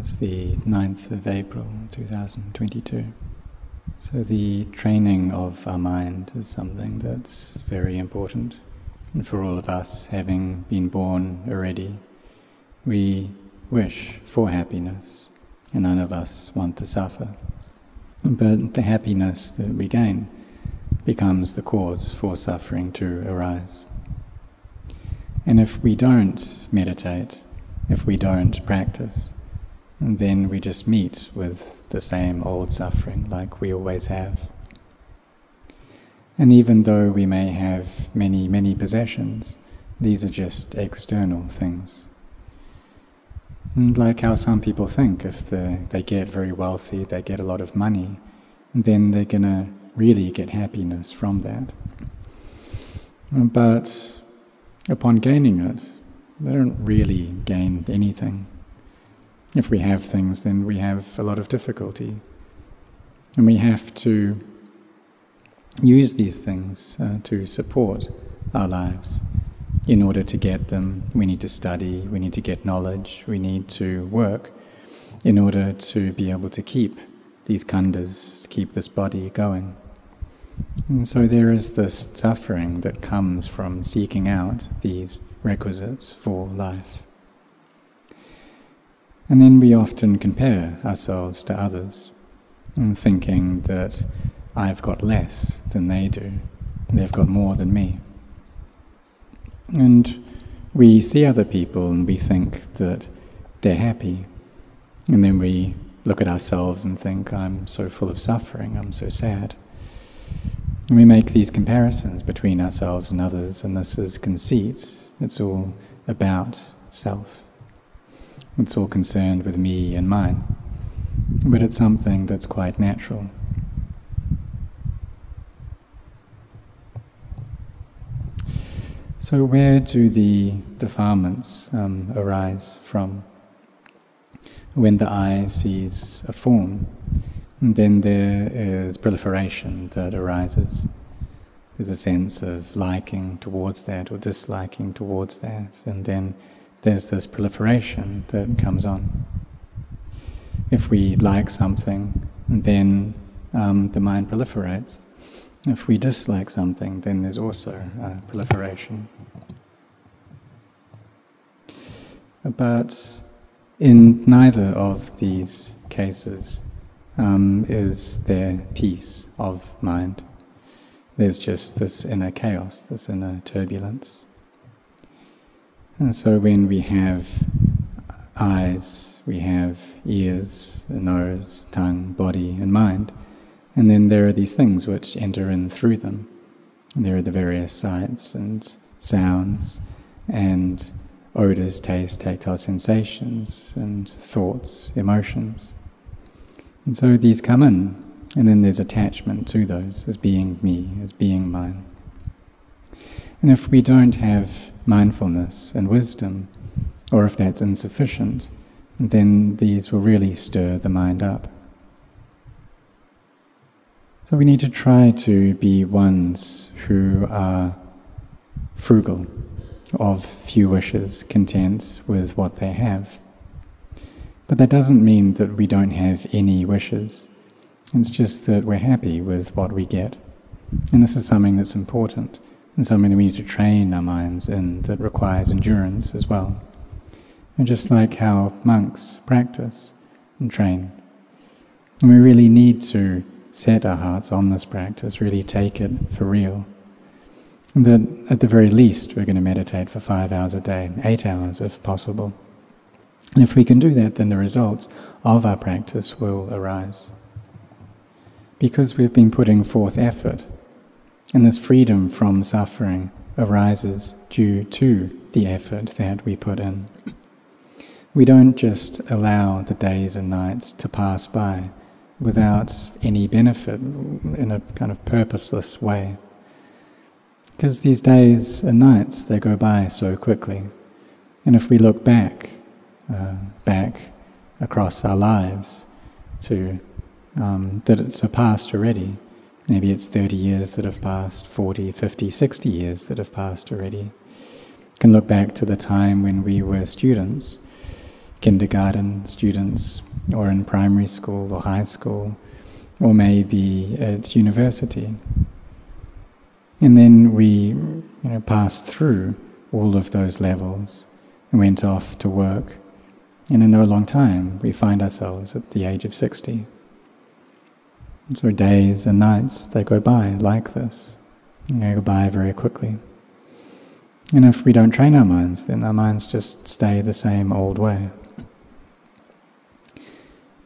It's the 9th of April 2022. So the training of our mind is something that's very important. And for all of us, having been born already, we wish for happiness, and none of us want to suffer. But the happiness that we gain becomes the cause for suffering to arise. And if we don't meditate, if we don't practice, then we just meet with the same old suffering like we always have. And even though we may have many, many possessions, these are just external things. Like how some people think if the, they get very wealthy, they get a lot of money, then they're going to really get happiness from that. But upon gaining it, they don't really gain anything. If we have things, then we have a lot of difficulty. And we have to use these things uh, to support our lives. In order to get them, we need to study, we need to get knowledge, we need to work in order to be able to keep these khandhas, keep this body going. And so there is this suffering that comes from seeking out these requisites for life. And then we often compare ourselves to others, thinking that I've got less than they do, they've got more than me. And we see other people and we think that they're happy, and then we look at ourselves and think, I'm so full of suffering, I'm so sad. And we make these comparisons between ourselves and others, and this is conceit. It's all about self. It's all concerned with me and mine. But it's something that's quite natural. So, where do the defilements um, arise from? When the eye sees a form, then there is proliferation that arises. There's a sense of liking towards that or disliking towards that, and then there's this proliferation that comes on. If we like something, then um, the mind proliferates. If we dislike something, then there's also uh, proliferation. But in neither of these cases um, is there peace of mind. There's just this inner chaos, this inner turbulence. And so when we have eyes, we have ears, nose, tongue, body, and mind, and then there are these things which enter in through them. And there are the various sights and sounds and odors, tastes, tactile sensations, and thoughts, emotions. And so these come in, and then there's attachment to those as being me, as being mine. And if we don't have mindfulness and wisdom, or if that's insufficient, then these will really stir the mind up. So we need to try to be ones who are frugal, of few wishes, content with what they have. But that doesn't mean that we don't have any wishes. It's just that we're happy with what we get. And this is something that's important and something that we need to train our minds in that requires endurance as well. And just like how monks practice and train. And we really need to set our hearts on this practice, really take it for real. That at the very least we're going to meditate for five hours a day, eight hours if possible. And if we can do that, then the results of our practice will arise. Because we've been putting forth effort, and this freedom from suffering arises due to the effort that we put in. We don't just allow the days and nights to pass by without any benefit in a kind of purposeless way. Because these days and nights, they go by so quickly. And if we look back uh, back across our lives to um, that it's surpassed already. Maybe it's 30 years that have passed, 40, 50, 60 years that have passed already. can look back to the time when we were students, kindergarten students, or in primary school or high school, or maybe at university. And then we you know, passed through all of those levels and went off to work. And in no long time, we find ourselves at the age of 60. And so days and nights, they go by like this. They go by very quickly. And if we don't train our minds, then our minds just stay the same old way.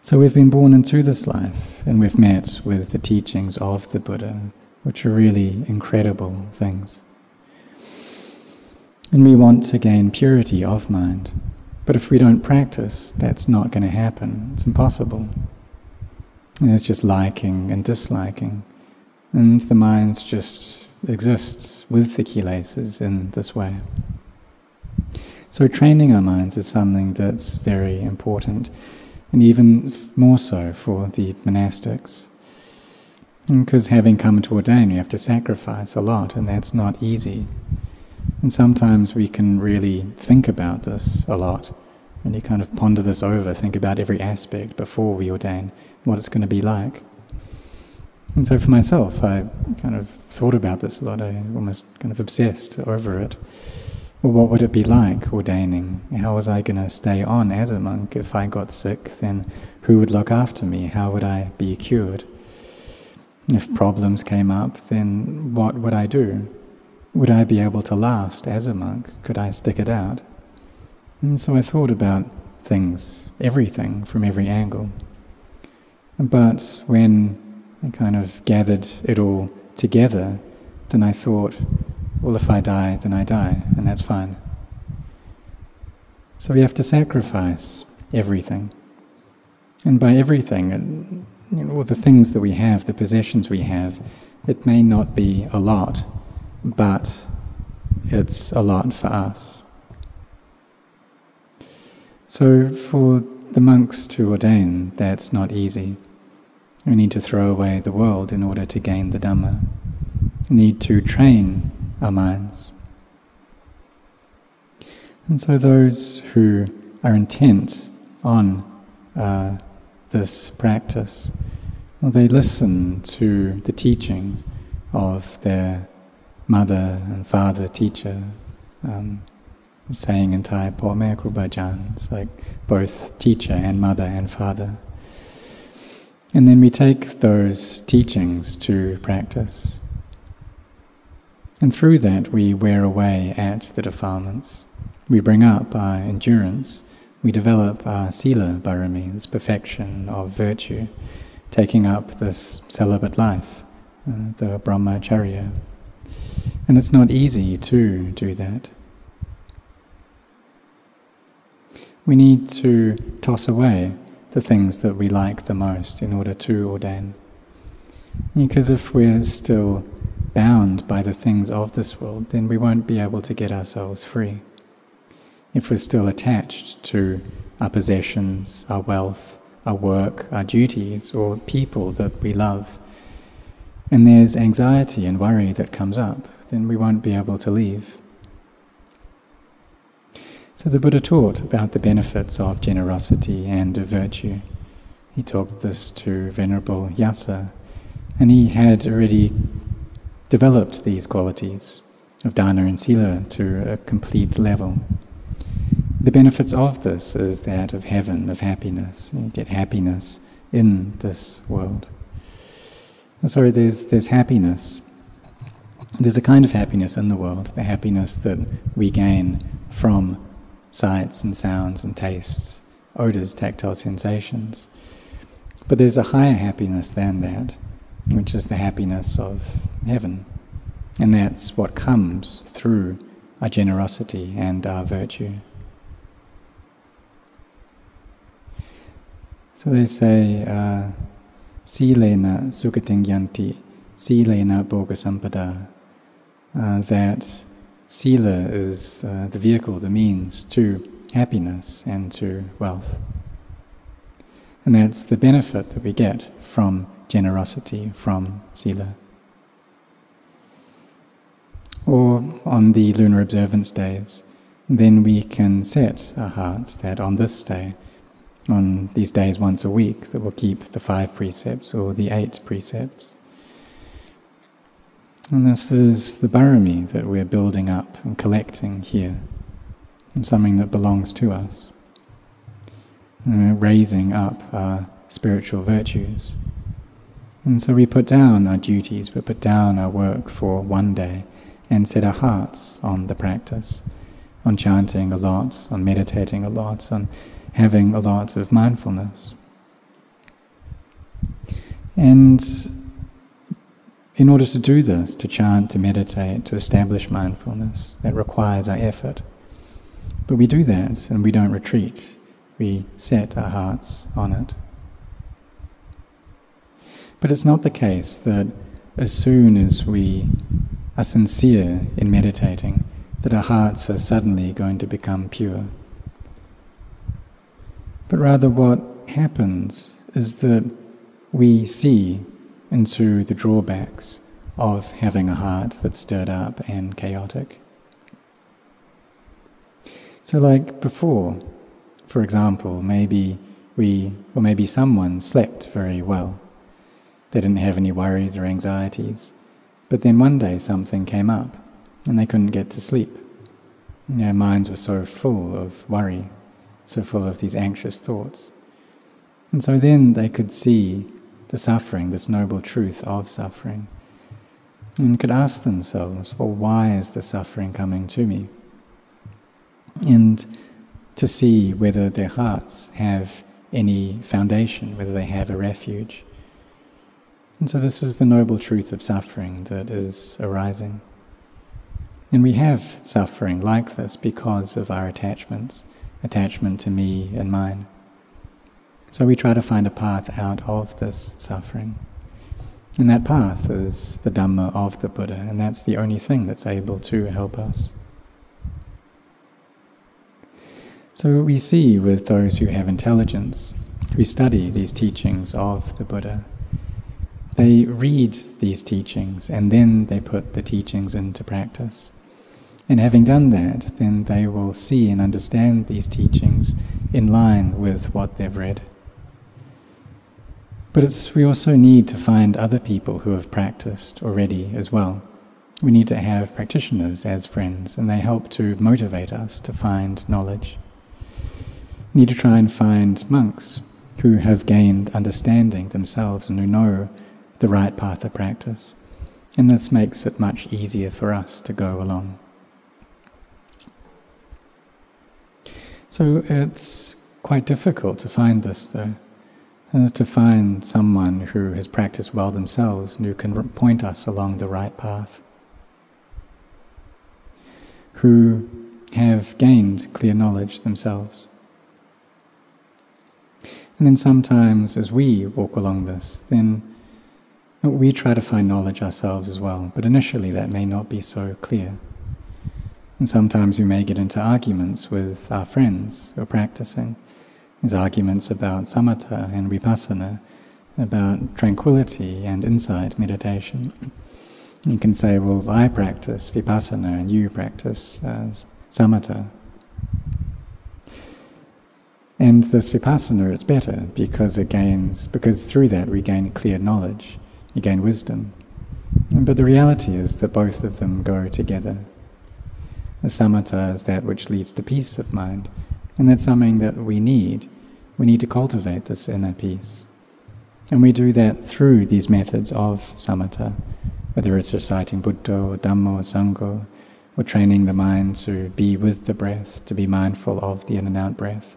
So we've been born into this life and we've met with the teachings of the Buddha, which are really incredible things. And we want to gain purity of mind. But if we don't practice, that's not going to happen. It's impossible. And there's just liking and disliking. And the mind just exists with the kilesas in this way. So training our minds is something that's very important and even more so for the monastics. Because having come to ordain, you have to sacrifice a lot, and that's not easy. And sometimes we can really think about this a lot, really kind of ponder this over, think about every aspect before we ordain, what it's going to be like. And so for myself, I kind of thought about this a lot, I almost kind of obsessed over it. Well, what would it be like ordaining? How was I going to stay on as a monk? If I got sick, then who would look after me? How would I be cured? If problems came up, then what would I do? Would I be able to last as a monk? Could I stick it out? And so I thought about things, everything from every angle. But when I kind of gathered it all together, then I thought, well, if I die, then I die, and that's fine. So we have to sacrifice everything. And by everything, you know, all the things that we have, the possessions we have, it may not be a lot, but it's a lot for us. So for the monks to ordain, that's not easy. We need to throw away the world in order to gain the Dhamma. We need to train our minds. And so, those who are intent on uh, this practice, well, they listen to the teachings of their mother and father teacher, um, saying in Thai, Po Me Krubajan, it's like both teacher and mother and father. And then we take those teachings to practice. And through that, we wear away at the defilements. We bring up our endurance. We develop our sila barami, this perfection of virtue, taking up this celibate life, uh, the brahmacharya. And it's not easy to do that. We need to toss away the things that we like the most in order to ordain. Because if we're still bound by the things of this world, then we won't be able to get ourselves free. If we're still attached to our possessions, our wealth, our work, our duties, or people that we love, and there's anxiety and worry that comes up, then we won't be able to leave. So the Buddha taught about the benefits of generosity and of virtue. He taught this to Venerable Yasa, and he had already developed these qualities of dana and sila to a complete level. The benefits of this is that of heaven, of happiness. You get happiness in this world. Oh, sorry, there's, there's happiness. There's a kind of happiness in the world, the happiness that we gain from sights and sounds and tastes, odors, tactile sensations. But there's a higher happiness than that, which is the happiness of heaven. And that's what comes through our generosity and our virtue. So they say, uh, Silena sukating yanti, Silena boga sampada, uh, that Sila is uh, the vehicle, the means to happiness and to wealth. And that's the benefit that we get from generosity, from sila. Or on the lunar observance days, then we can set our hearts that on this day, on these days once a week, that we'll keep the five precepts or the eight precepts. And this is the barami that we're building up and collecting here, and something that belongs to us. And we're raising up our spiritual virtues. And so we put down our duties, we put down our work for one day and set our hearts on the practice, on chanting a lot, on meditating a lot, on having a lot of mindfulness. And in order to do this, to chant, to meditate, to establish mindfulness, that requires our effort. But we do that and we don't retreat. We set our hearts on it. But it's not the case that as soon as we are sincere in meditating, that our hearts are suddenly going to become pure. But rather, what happens is that we see into the drawbacks of having a heart that's stirred up and chaotic. So, like before, for example, maybe we, or maybe someone slept very well. They didn't have any worries or anxieties. But then one day something came up and they couldn't get to sleep. Their minds were so full of worry, so full of these anxious thoughts. And so then they could see the suffering, this noble truth of suffering, and could ask themselves, well, why is the suffering coming to me? And to see whether their hearts have any foundation, whether they have a refuge. And so, this is the noble truth of suffering that is arising. And we have suffering like this because of our attachments attachment to me and mine. So we try to find a path out of this suffering. And that path is the Dhamma of the Buddha, and that's the only thing that's able to help us. So we see with those who have intelligence, who study these teachings of the Buddha, they read these teachings and then they put the teachings into practice. And having done that, then they will see and understand these teachings in line with what they've read. But we also need to find other people who have practiced already as well. We need to have practitioners as friends, and they help to motivate us to find knowledge. We need to try and find monks who have gained understanding themselves and who know the right path of practice. And this makes it much easier for us to go along. So it's quite difficult to find this though and to find someone who has practiced well themselves and who can point us along the right path, who have gained clear knowledge themselves. And then sometimes, as we walk along this, then we try to find knowledge ourselves as well, but initially that may not be so clear. And sometimes we may get into arguments with our friends who are practicing these arguments about samatha and vipassana, about tranquility and insight meditation. You can say, well, I practice vipassana and you practice uh, samatha. And this vipassana, it's better because it gains, because through that we gain clear knowledge, you gain wisdom. But the reality is that both of them go together. The samatha is that which leads to peace of mind, and that's something that we need we need to cultivate this inner peace. And we do that through these methods of samatha, whether it's reciting Buddha or Dhamma or Sangha, or training the mind to be with the breath, to be mindful of the in and out breath.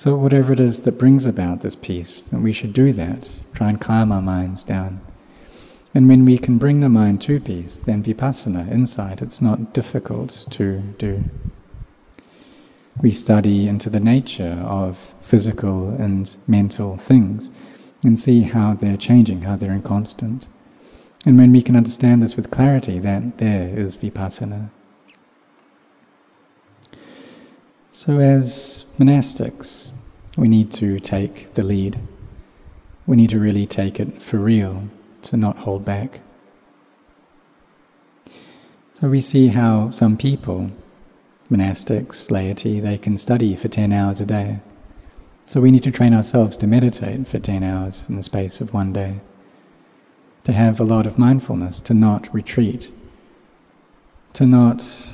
So, whatever it is that brings about this peace, then we should do that, try and calm our minds down. And when we can bring the mind to peace, then vipassana, insight, it's not difficult to do we study into the nature of physical and mental things and see how they're changing, how they're inconstant. And when we can understand this with clarity, that there is vipassana. So, as monastics, we need to take the lead. We need to really take it for real, to not hold back. So we see how some people, monastics, laity, they can study for 10 hours a day. So we need to train ourselves to meditate for 10 hours in the space of one day, to have a lot of mindfulness, to not retreat, to not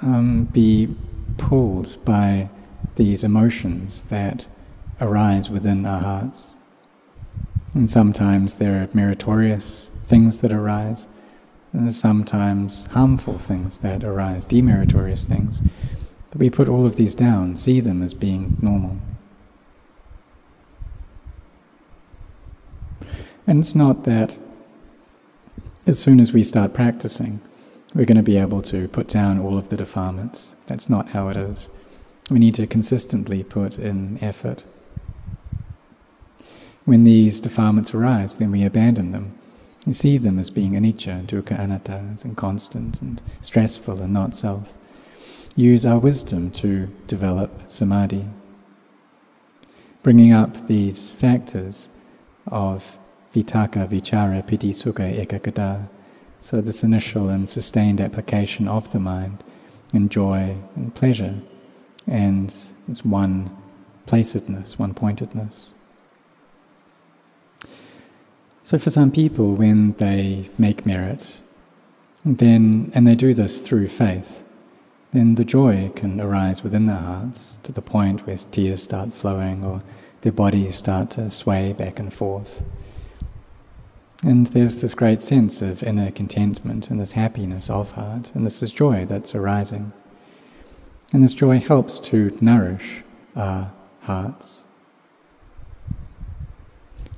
um, be pulled by these emotions that arise within our hearts. And sometimes there are meritorious things that arise, and sometimes harmful things that arise, demeritorious things. But we put all of these down, see them as being normal. And it's not that as soon as we start practicing, we're going to be able to put down all of the defilements. That's not how it is. We need to consistently put in effort. When these defilements arise, then we abandon them. We see them as being anicca, dukkha, anatta, as inconstant and stressful and not self. Use our wisdom to develop samadhi. Bringing up these factors of vitakka, vichara, piti, sukha, ekaggata, so, this initial and sustained application of the mind in joy and pleasure and this one placedness, one pointedness. So, for some people, when they make merit, then, and they do this through faith, then the joy can arise within their hearts to the point where tears start flowing or their bodies start to sway back and forth. And there's this great sense of inner contentment and this happiness of heart, and this is joy that's arising. And this joy helps to nourish our hearts.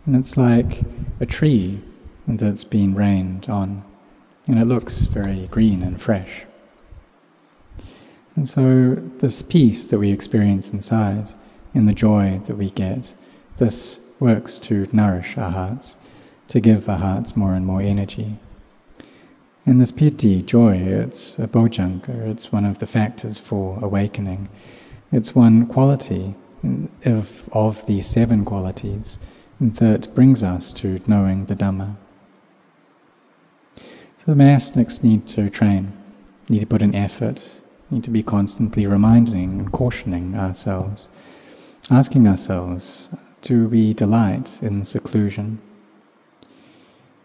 And it's like a tree that's been rained on, and it looks very green and fresh. And so, this peace that we experience inside and the joy that we get, this works to nourish our hearts to give the hearts more and more energy. And this piti, joy, it's a bojjhanga, it's one of the factors for awakening. It's one quality of, of the seven qualities that brings us to knowing the Dhamma. So the monastics need to train, need to put in effort, need to be constantly reminding and cautioning ourselves, asking ourselves, do we delight in seclusion?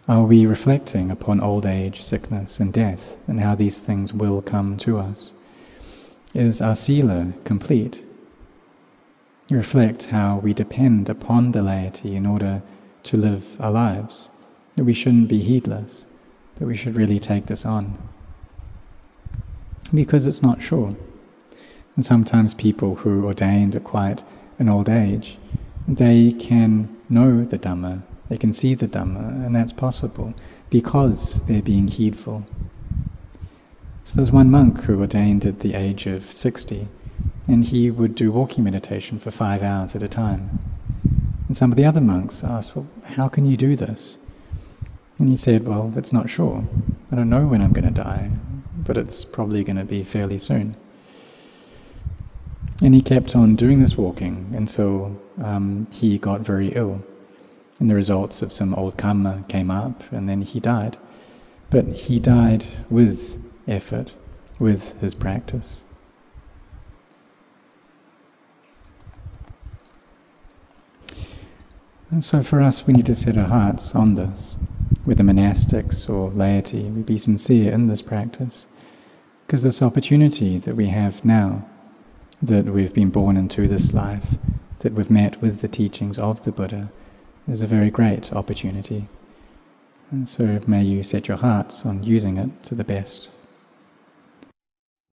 Are we reflecting upon old age, sickness, and death, and how these things will come to us? Is our sila complete? Reflect how we depend upon the laity in order to live our lives, that we shouldn't be heedless, that we should really take this on. Because it's not sure. And sometimes people who ordained at quite an old age, they can know the Dhamma they can see the Dhamma, and that's possible because they're being heedful. So there's one monk who ordained at the age of 60, and he would do walking meditation for five hours at a time. And some of the other monks asked, Well, how can you do this? And he said, Well, it's not sure. I don't know when I'm going to die, but it's probably going to be fairly soon. And he kept on doing this walking until um, he got very ill and the results of some old karma came up, and then he died. But he died with effort, with his practice. And so for us, we need to set our hearts on this. Whether monastics or laity, we be sincere in this practice. Because this opportunity that we have now, that we've been born into this life, that we've met with the teachings of the Buddha, is a very great opportunity. And so may you set your hearts on using it to the best.